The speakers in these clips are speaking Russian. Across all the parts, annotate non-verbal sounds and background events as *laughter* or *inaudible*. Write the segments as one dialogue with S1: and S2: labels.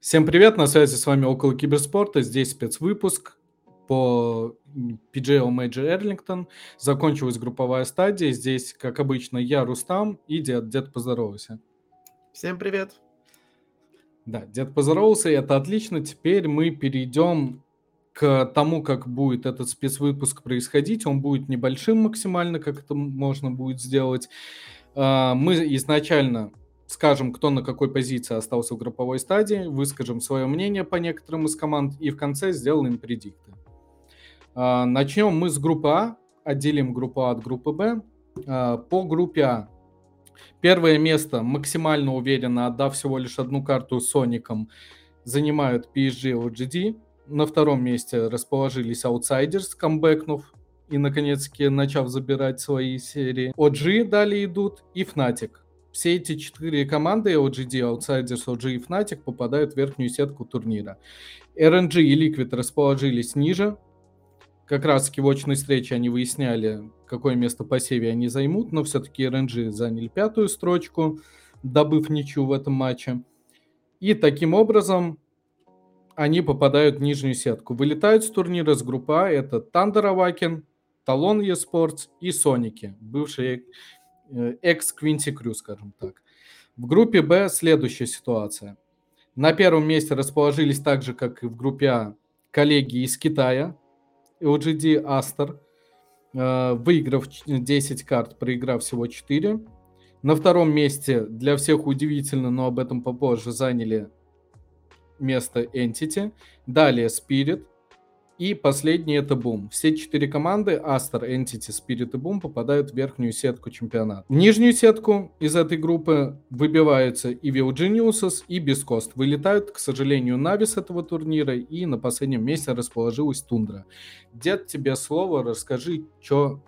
S1: Всем привет, на связи с вами Около Киберспорта, здесь спецвыпуск по PGL Major Эрлингтон. Закончилась групповая стадия, здесь, как обычно, я, Рустам и Дед. Дед, поздоровайся.
S2: Всем привет.
S1: Да, Дед поздоровался, и это отлично. Теперь мы перейдем к тому, как будет этот спецвыпуск происходить. Он будет небольшим максимально, как это можно будет сделать. А, мы изначально скажем, кто на какой позиции остался в групповой стадии, выскажем свое мнение по некоторым из команд и в конце сделаем предикты. А, начнем мы с группы А, отделим группу А от группы Б. А, по группе А первое место максимально уверенно, отдав всего лишь одну карту Соником, занимают PSG OGD. На втором месте расположились Outsiders, камбэкнув и, наконец-таки, начав забирать свои серии. OG далее идут и Fnatic все эти четыре команды OGD, Outsiders, OG и Fnatic попадают в верхнюю сетку турнира. RNG и Liquid расположились ниже. Как раз в очной встрече они выясняли, какое место по севе они займут, но все-таки RNG заняли пятую строчку, добыв ничью в этом матче. И таким образом они попадают в нижнюю сетку. Вылетают с турнира с группы А. Это Thunder Awaken, Talon eSports и Соники, бывшие экс-Квинси Крю, скажем так. В группе Б следующая ситуация. На первом месте расположились так же, как и в группе А, коллеги из Китая, LGD Aster, э, выиграв 10 карт, проиграв всего 4. На втором месте, для всех удивительно, но об этом попозже, заняли место Entity. Далее Spirit, и последний это Boom. Все четыре команды Астер, Entity, Spirit и Boom попадают в верхнюю сетку чемпионата. В нижнюю сетку из этой группы выбиваются и Will Geniuses, и Бескост. Вылетают, к сожалению, Нави с этого турнира, и на последнем месте расположилась Тундра. Дед, тебе слово, расскажи, что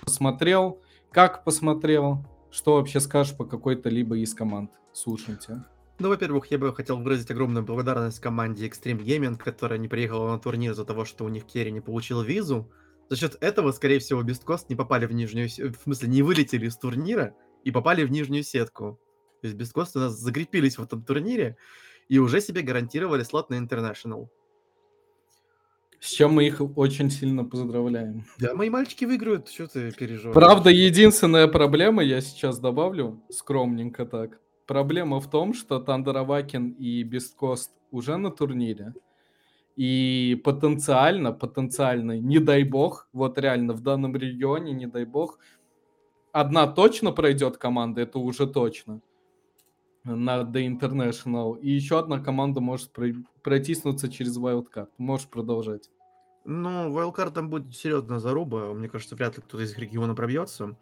S1: посмотрел, как посмотрел, что вообще скажешь по какой-то либо из команд. Слушайте.
S2: Ну, во-первых, я бы хотел выразить огромную благодарность команде Extreme Gaming, которая не приехала на турнир из-за того, что у них Керри не получил визу. За счет этого, скорее всего, Бесткост не попали в нижнюю... В смысле, не вылетели из турнира и попали в нижнюю сетку. То есть Бесткост у нас закрепились в этом турнире и уже себе гарантировали слот на International.
S1: С чем мы их очень сильно поздравляем.
S2: Да, мои мальчики выиграют, что ты переживаешь?
S1: Правда, единственная проблема, я сейчас добавлю, скромненько так. Проблема в том, что Тандеравакин и Бесткост уже на турнире. И потенциально, потенциально, не дай бог, вот реально в данном регионе, не дай бог, одна точно пройдет команда, это уже точно, на The International. И еще одна команда может протиснуться через Wildcard. Можешь продолжать.
S2: Ну, Wildcard там будет серьезная заруба. Мне кажется, вряд ли кто-то из региона пробьется.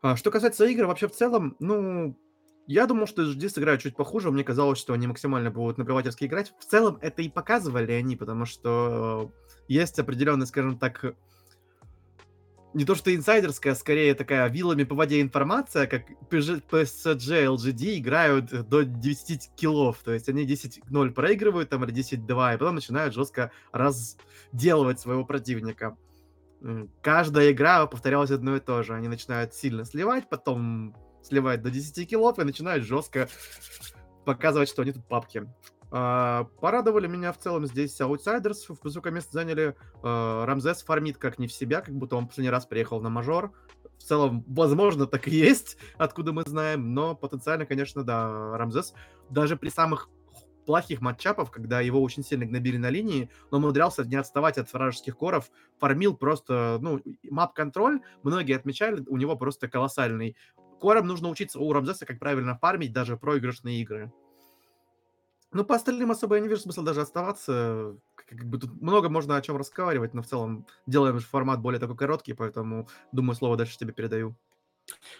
S2: А, что касается игр, вообще в целом, ну, я думал, что SGD сыграют чуть похуже. Мне казалось, что они максимально будут наплевательски играть. В целом это и показывали они, потому что есть определенная, скажем так, не то что инсайдерская, а скорее такая вилами по воде информация, как PSG, LGD играют до 10 киллов, то есть они 10-0 проигрывают там или 10-2, и потом начинают жестко разделывать своего противника. Каждая игра повторялась одно и то же. Они начинают сильно сливать, потом сливает до 10 киллов и начинает жестко показывать, что они тут папки. Uh, порадовали меня в целом здесь аутсайдерс. В высокое место заняли uh, Рамзес фармит как не в себя, как будто он последний раз приехал на мажор. В целом, возможно, так и есть, откуда мы знаем, но потенциально, конечно, да, Рамзес даже при самых плохих матчапов, когда его очень сильно гнобили на линии, но умудрялся не отставать от вражеских коров, фармил просто, ну, мап-контроль, многие отмечали, у него просто колоссальный. Корам нужно учиться у Рамзеса, как правильно фармить даже проигрышные игры. Ну, по остальным особо я не вижу смысла даже оставаться. Как бы тут много можно о чем разговаривать, но в целом делаем же формат более такой короткий, поэтому, думаю, слово дальше тебе передаю.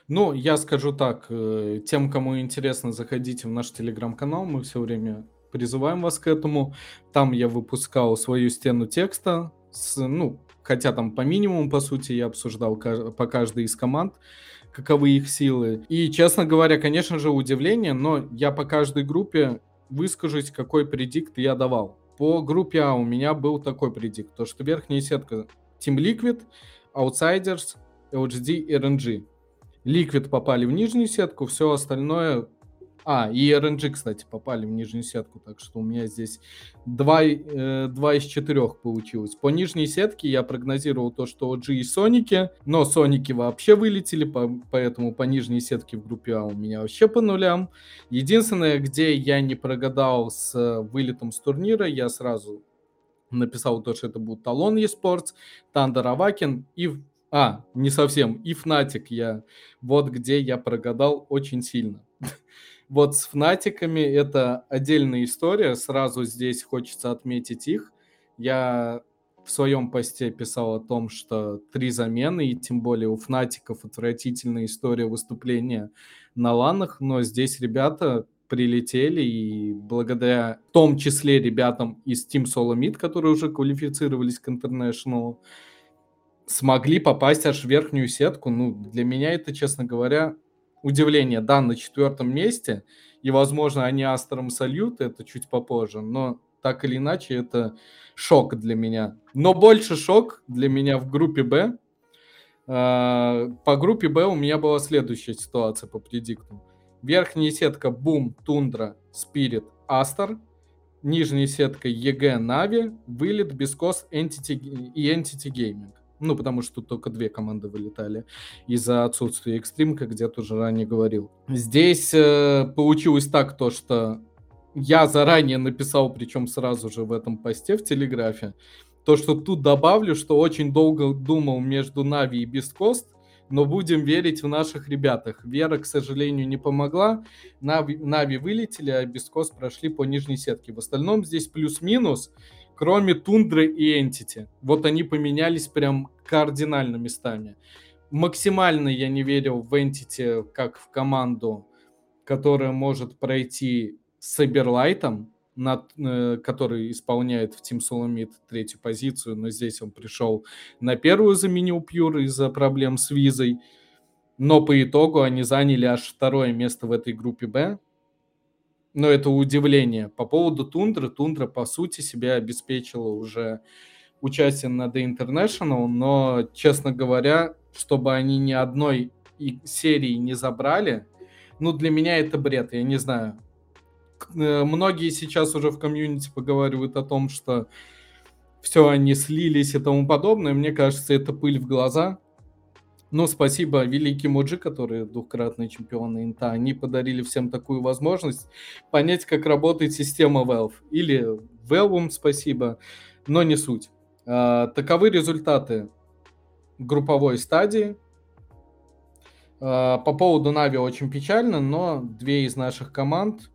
S1: Ну, я скажу так, э, тем, кому интересно, заходите в наш телеграм-канал, мы все время призываем вас к этому. Там я выпускал свою стену текста, с, ну, хотя там по минимуму, по сути, я обсуждал по каждой из команд каковы их силы. И, честно говоря, конечно же, удивление, но я по каждой группе выскажусь, какой предикт я давал. По группе А у меня был такой предикт, то что верхняя сетка Team Liquid, Outsiders, LGD и RNG. Liquid попали в нижнюю сетку, все остальное А, и RNG, кстати, попали в нижнюю сетку, так что у меня здесь 2, э, 2 из 4 получилось. По нижней сетке я прогнозировал то, что OG и Соники, но Соники вообще вылетели, по, поэтому по нижней сетке в группе А у меня вообще по нулям. Единственное, где я не прогадал с э, вылетом с турнира, я сразу написал то, что это будет Талон eSports, Тандер Авакин и... А, не совсем, и Fnatic я... Вот где я прогадал очень сильно. *laughs* Вот с Фнатиками это отдельная история. Сразу здесь хочется отметить их. Я в своем посте писал о том, что три замены, и тем более у Фнатиков отвратительная история выступления на ланах, но здесь ребята прилетели, и благодаря в том числе ребятам из Team Solo Mid, которые уже квалифицировались к International, смогли попасть аж в верхнюю сетку. Ну, для меня это, честно говоря, удивление. Да, на четвертом месте, и, возможно, они Aster ом сольют, это чуть попозже, но так или иначе это шок для меня. Но больше шок для меня в группе Б. А, по группе Б у меня была следующая ситуация по предикту. Верхняя сетка BOOM, Tundra, Spirit, Aster. Нижняя сетка EG, Na'Vi, Вылет, beastcoast Entity и Entity Gaming. Ну, потому что только две команды вылетали из-за отсутствия экстрим, как где-то уже ранее говорил. Здесь э, получилось так, то, что я заранее написал, причем сразу же в этом посте в Телеграфе, то, что тут добавлю, что очень долго думал между Нави и Бесткост, но будем верить в наших ребятах. Вера, к сожалению, не помогла. Нави, Нави вылетели, а Бесткост прошли по нижней сетке. В остальном здесь плюс-минус кроме Тундры и Entity. Вот они поменялись прям кардинально местами. Максимально я не верил в Entity как в команду, которая может пройти с Эберлайтом, над, э, который исполняет в Team Solomid третью позицию, но здесь он пришел на первую, заменил Пьюр из-за проблем с визой. Но по итогу они заняли аж второе место в этой группе Б, но это удивление. По поводу Тундры, Тундра, по сути, себя обеспечила уже участие на The International, но, честно говоря, чтобы они ни одной серии не забрали, ну, для меня это бред, я не знаю. Э, многие сейчас уже в комьюнити поговаривают о том, что все, они слились и тому подобное. Мне кажется, это пыль в глаза. Ну, спасибо великим Муджи, которые двукратные чемпионы Инта. Они подарили всем такую возможность понять, как работает система Valve. Или Valve спасибо, но не суть. А, таковы результаты групповой стадии. А, по поводу Na'Vi очень печально, но две из наших команд,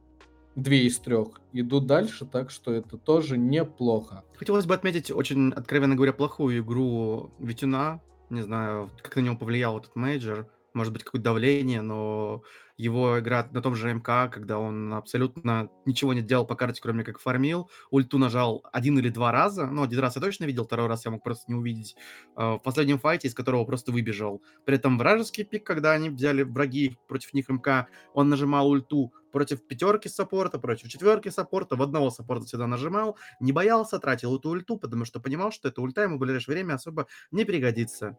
S1: две из трех, идут дальше, так что это тоже неплохо.
S2: Хотелось бы отметить очень, откровенно говоря, плохую игру V-Tune а не знаю, как на него повлиял этот мейджор, может быть, какое-то давление, но его игра на том же МК, когда он абсолютно ничего не делал по карте, кроме как фармил, ульту нажал один или два раза, ну, один раз я точно видел, второй раз я мог просто не увидеть, э, в последнем файте, из которого просто выбежал. При этом вражеский пик, когда они взяли враги против них МК, он нажимал ульту против пятерки саппорта, против четверки саппорта, в одного саппорта всегда нажимал, не боялся, тратил эту ульту, потому что понимал, что эта ульта ему в ближайшее время особо не пригодится.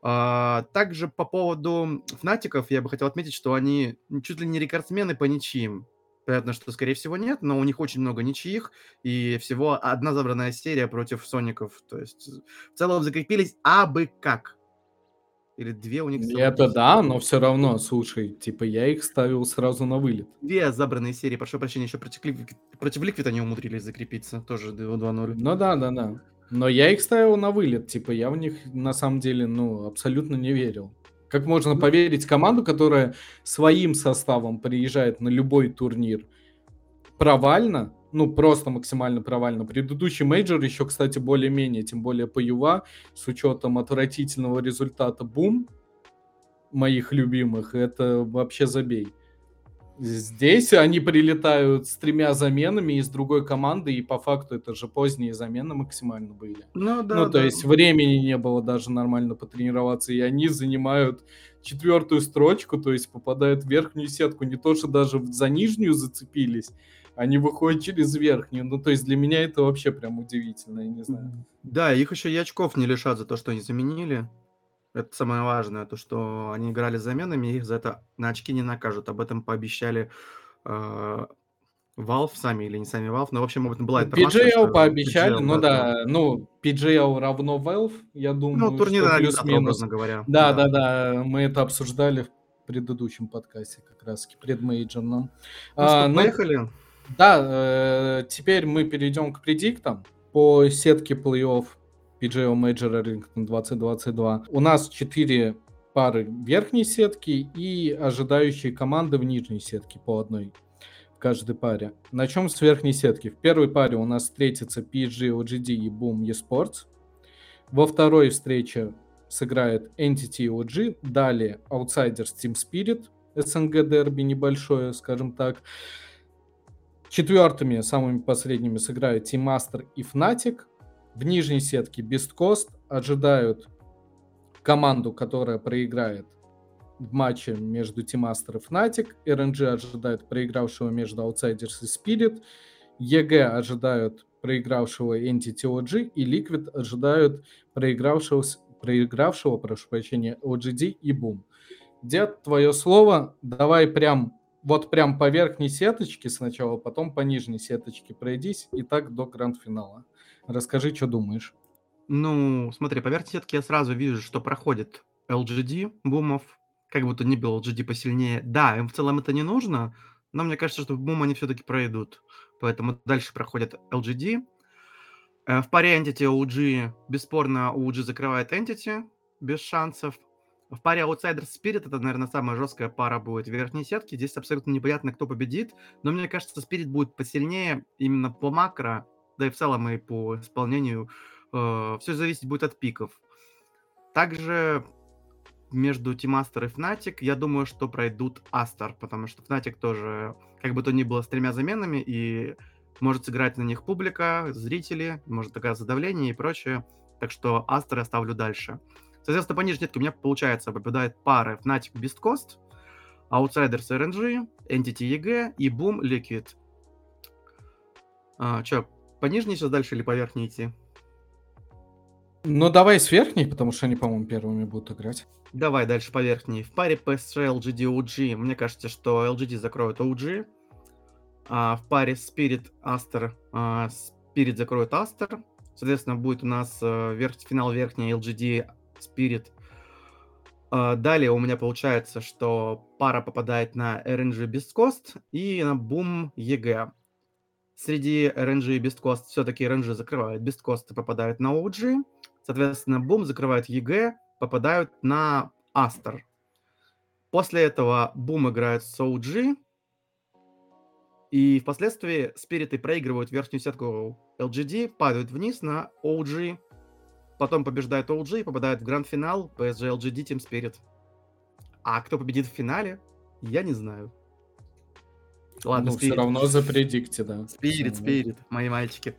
S2: А, также по поводу Fnatic ов я бы хотел отметить, что они чуть ли не рекордсмены по ничьим. Понятно, что, скорее всего, нет, но у них очень много ничьих, и всего одна забранная серия против Soniqs ов. То есть в целом закрепились абы как. Или две у них...
S1: Это да, но все равно, слушай, типа я их ставил сразу на вылет.
S2: Две забранные серии, прошу прощения, еще против, против Liquid они умудрились закрепиться, тоже 2-0.
S1: Ну да, да, да. Но я их ставил на вылет, типа я в них на самом деле, ну, абсолютно не верил. Как можно ну поверить команду, которая своим составом приезжает на любой турнир провально, ну, просто максимально провально. Предыдущий мейджор еще, кстати, более-менее, тем более по ЮВА, с учетом отвратительного результата бум моих любимых, это вообще забей. Здесь они прилетают с тремя заменами из другой команды, и по факту это же поздние замены максимально были. Ну да. Ну, то да. есть времени не было даже нормально потренироваться, и они занимают четвертую строчку, то есть попадают в верхнюю сетку. Не то, что даже за нижнюю зацепились, они выходят через верхнюю. Ну, то есть для меня это вообще прям удивительно, я не знаю.
S2: Да, их еще и очков не лишат за то, что они заменили. Это самое важное, то, что они играли заменами, их за это на очки не накажут. Об этом пообещали э, Valve сами или не сами Valve, но, в общем, об этом была
S1: Ну,
S2: информация,
S1: PGL
S2: что
S1: пообещали,
S2: PGL,
S1: ну
S2: да, да.
S1: ну, PGL равно Valve, я
S2: Ну,
S1: думаю,
S2: турнир
S1: что
S2: организатора,
S1: плюс-минус.
S2: говоря,
S1: Да,
S2: да.
S1: да, да, мы это обсуждали в предыдущем подкасте, как раз предмейджорном.
S2: Ну
S1: А,
S2: что,
S1: ну,
S2: поехали?
S1: Да, э, теперь мы перейдем к предиктам по сетке плей-офф PGL Major Arlington 2022. У нас 4 пары верхней сетки и ожидающие команды в нижней сетке по одной в каждой паре. Начнем с верхней сетки. В первой паре у нас встретятся PSG, OGD и Boom eSports. Во второй встрече сыграет Entity и OG. Далее Outsiders Team Spirit. СНГ дерби небольшое, скажем так. Четвертыми, самыми последними сыграют Team Master и Fnatic. В нижней сетке Beast Coast ожидают команду, которая проиграет в матче между Team Master и Fnatic. RNG ожидают проигравшего между Outsiders и Spirit. EG ожидают проигравшего Entity OG. И Liquid ожидают проигравшего, проигравшего прошу прощения, OGD и Boom. Дед, твое слово. Давай прям вот прям по верхней сеточке сначала, потом по нижней сеточке пройдись, и так до гранд-финала. Расскажи, что думаешь.
S2: Ну, смотри, по верхней сетке я сразу вижу, что проходит LGD бумов, как бы то ни было LGD посильнее. Да, им в целом это не нужно, но мне кажется, что бум они все-таки пройдут. Поэтому дальше проходит LGD. Э, В паре Entity OG, бесспорно, OG закрывает Entity без шансов. В паре Outsider Spirit это, наверное, самая жесткая пара будет в верхней сетке. Здесь абсолютно непонятно, кто победит. Но мне кажется, Spirit будет посильнее именно по макро, да и в целом и по исполнению. Все зависеть будет от пиков. Также между Aster и Fnatic, я думаю, что пройдут Астер, потому что Fnatic тоже, как бы то ни было, с тремя заменами, и может сыграть на них публика, зрители, может оказаться давление и прочее. Так что Астер я ставлю дальше. Соответственно, по нижней нитке у меня, получается, попадают пары Fnatic Beast Coast, Outsiders RNG, Entity EG и Boom Liquid. А, Че, по нижней сейчас дальше или по верхней идти?
S1: Ну, давай с верхней, потому что они, по-моему, первыми будут играть.
S2: Давай дальше по верхней. В паре PSG, LGD, OG, мне кажется, что LGD закроют OG. А в паре Spirit, Aster, а, Spirit закроют Aster. Соответственно, будет у нас а, верх, финал верхней LGD, Spirit. А, далее у меня получается, что пара попадает на RNG Coast и на Boom EG. Среди RNG и Coast все-таки RNG закрывает Coast и попадают на OG. Соответственно, Boom закрывает EG, попадают на Астер. После этого Boom играет с OG. И впоследствии спириты проигрывают верхнюю сетку LGD, падают вниз на OG. Потом побеждает OG и попадает в гранд-финал PSG LGD Team Spirit. А кто победит в финале, я не знаю. Ладно,
S1: ну, все равно за предикте, да.
S2: Спирит, спирит, мои мальчики.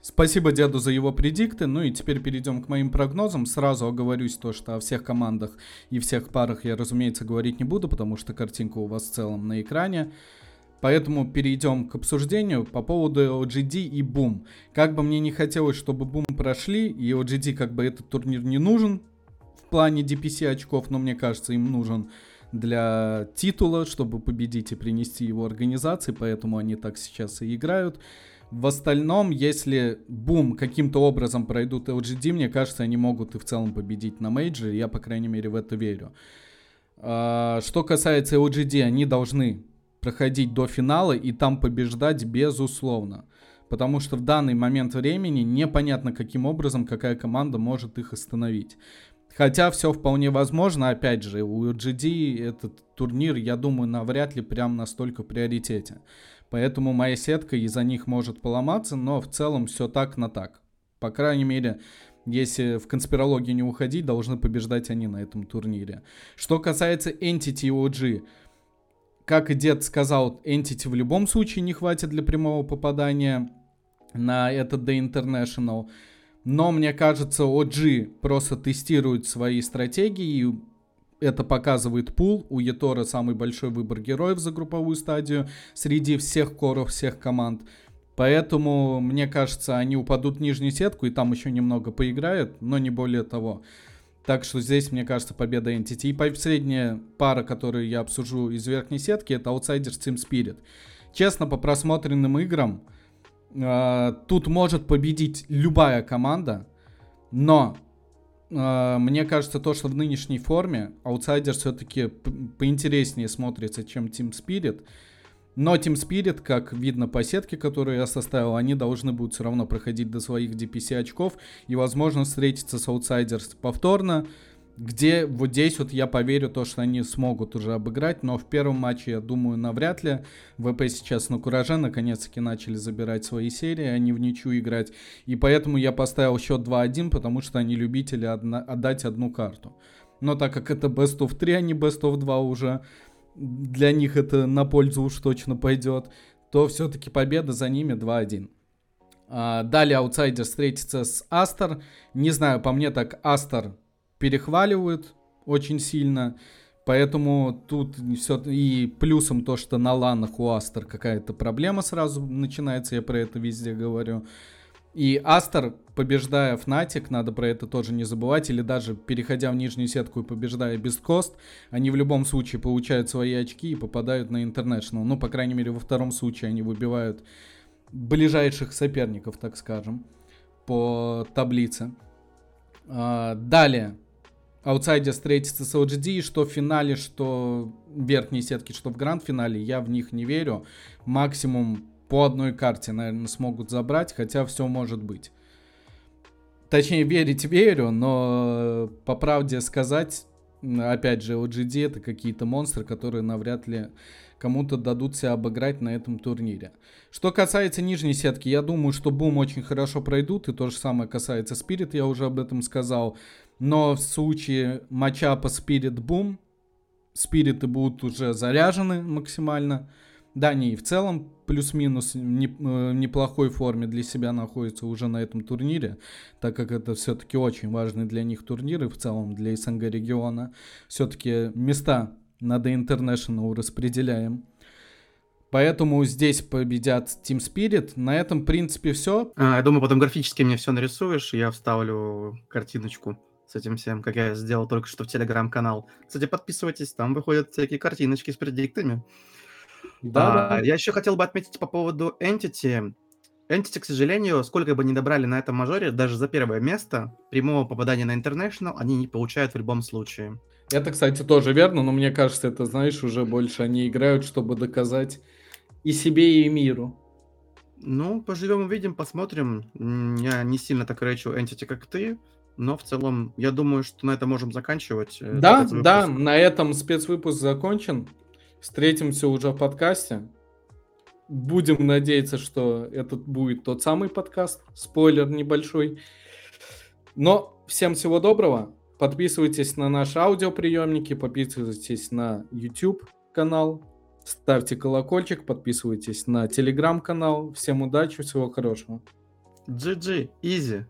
S1: Спасибо деду за его предикты. Ну и теперь перейдем к моим прогнозам. Сразу оговорюсь то, что о всех командах и всех парах я, разумеется, говорить не буду, потому что картинка у вас в целом на экране. Поэтому перейдем к обсуждению по поводу OGD и Boom. Как бы мне не хотелось, чтобы Boom прошли, и OGD как бы этот турнир не нужен в плане DPC очков, но мне кажется, им нужен для титула, чтобы победить и принести его организации, поэтому они так сейчас и играют. В остальном, если бум каким-то образом пройдут LGD, мне кажется, они могут и в целом победить на мейджоре. Я, по крайней мере, в это верю. А, что касается LGD, они должны проходить до финала и там побеждать безусловно. Потому что в данный момент времени непонятно, каким образом какая команда может их остановить. Хотя все вполне возможно, опять же, у LGD этот турнир, я думаю, навряд ли прям настолько приоритете. Поэтому моя сетка из-за них может поломаться, но в целом все так на так. По крайней мере, если в конспирологию не уходить, должны побеждать они на этом турнире. Что касается Entity OG, как и дед сказал, Entity в любом случае не хватит для прямого попадания на этот The International. Но мне кажется, OG просто тестирует свои стратегии, и это показывает пул. У Етора самый большой выбор героев за групповую стадию среди всех коров, всех команд. Поэтому, мне кажется, они упадут в нижнюю сетку и там еще немного поиграют, но не более того. Так что здесь, мне кажется, победа Entity. И последняя пара, которую я обсужу из верхней сетки, это Outsiders Team Spirit. Честно, по просмотренным играм, э, тут может победить любая команда, но э, мне кажется, то, что в нынешней форме Outsiders все-таки поинтереснее смотрится, чем Team Spirit. Но Team Spirit, как видно по сетке, которую я составил, они должны будут все равно проходить до своих DPC очков и, возможно, встретиться с Outsiders повторно, где вот здесь вот я поверю то, что они смогут уже обыграть, но в первом матче, я думаю, навряд ли. ВП сейчас на кураже, наконец-таки начали забирать свои серии, они в ничью играть. И поэтому я поставил счет 2-1, потому что они любители одна, отдать одну карту. Но так как это Best of 3, а не Best of 2 уже, для них это на пользу уж точно пойдет, то все-таки победа за ними 2-1. А, далее аутсайдер встретится с Астер. Не знаю, по мне так Астер перехваливают очень сильно. Поэтому тут все и плюсом то, что на ланах у Астер какая-то проблема сразу начинается, я про это везде говорю. И Астер, побеждая Fnatic, надо про это тоже не забывать, или даже переходя в нижнюю сетку и побеждая Бесткост, они в любом случае получают свои очки и попадают на International. Ну, по крайней мере, во втором случае они выбивают ближайших соперников, так скажем, по таблице. А, далее. Аутсайдер встретится с LGD, что в финале, что в верхней сетке, что в гранд-финале, я в них не верю. Максимум по одной карте, наверное, смогут забрать, хотя все может быть. Точнее, верить верю, но по правде сказать, опять же, OGD это какие-то монстры, которые навряд ли кому-то дадут себя обыграть на этом турнире. Что касается нижней сетки, я думаю, что Бум очень хорошо пройдут, и то же самое касается Спирит, я уже об этом сказал. Но в случае матчапа Спирит Бум, Спириты будут уже заряжены максимально. Да, они и в целом плюс-минус не, э, неплохой форме для себя находятся уже на этом турнире, так как это все-таки очень важный для них турнир и в целом для СНГ региона. Все-таки места на The International распределяем. Поэтому здесь победят Team Spirit. На этом, в принципе, все.
S2: А, я думаю, потом графически мне все нарисуешь, я вставлю картиночку с этим всем, как я сделал только что в телеграм-канал. Кстати, подписывайтесь, там выходят всякие картиночки с предиктами. Да, а, Я еще хотел бы отметить по поводу Entity. Entity, к сожалению, сколько бы ни добрали на этом мажоре, даже за первое место, прямого попадания на International они не получают в любом случае.
S1: Это, кстати, тоже верно, но мне кажется, это, знаешь, уже больше они играют, чтобы доказать и себе, и миру.
S2: Ну, поживем увидим, посмотрим. Я не сильно так речу Entity, как ты, но в целом я думаю, что на этом можем заканчивать.
S1: Э, да, да, на этом спецвыпуск закончен. Встретимся уже в подкасте. Будем надеяться, что этот будет тот самый подкаст. Спойлер небольшой. Но всем всего доброго. Подписывайтесь на наши аудиоприемники, подписывайтесь на YouTube канал, ставьте колокольчик, подписывайтесь на телеграм канал. Всем удачи, всего хорошего.
S2: GG, easy.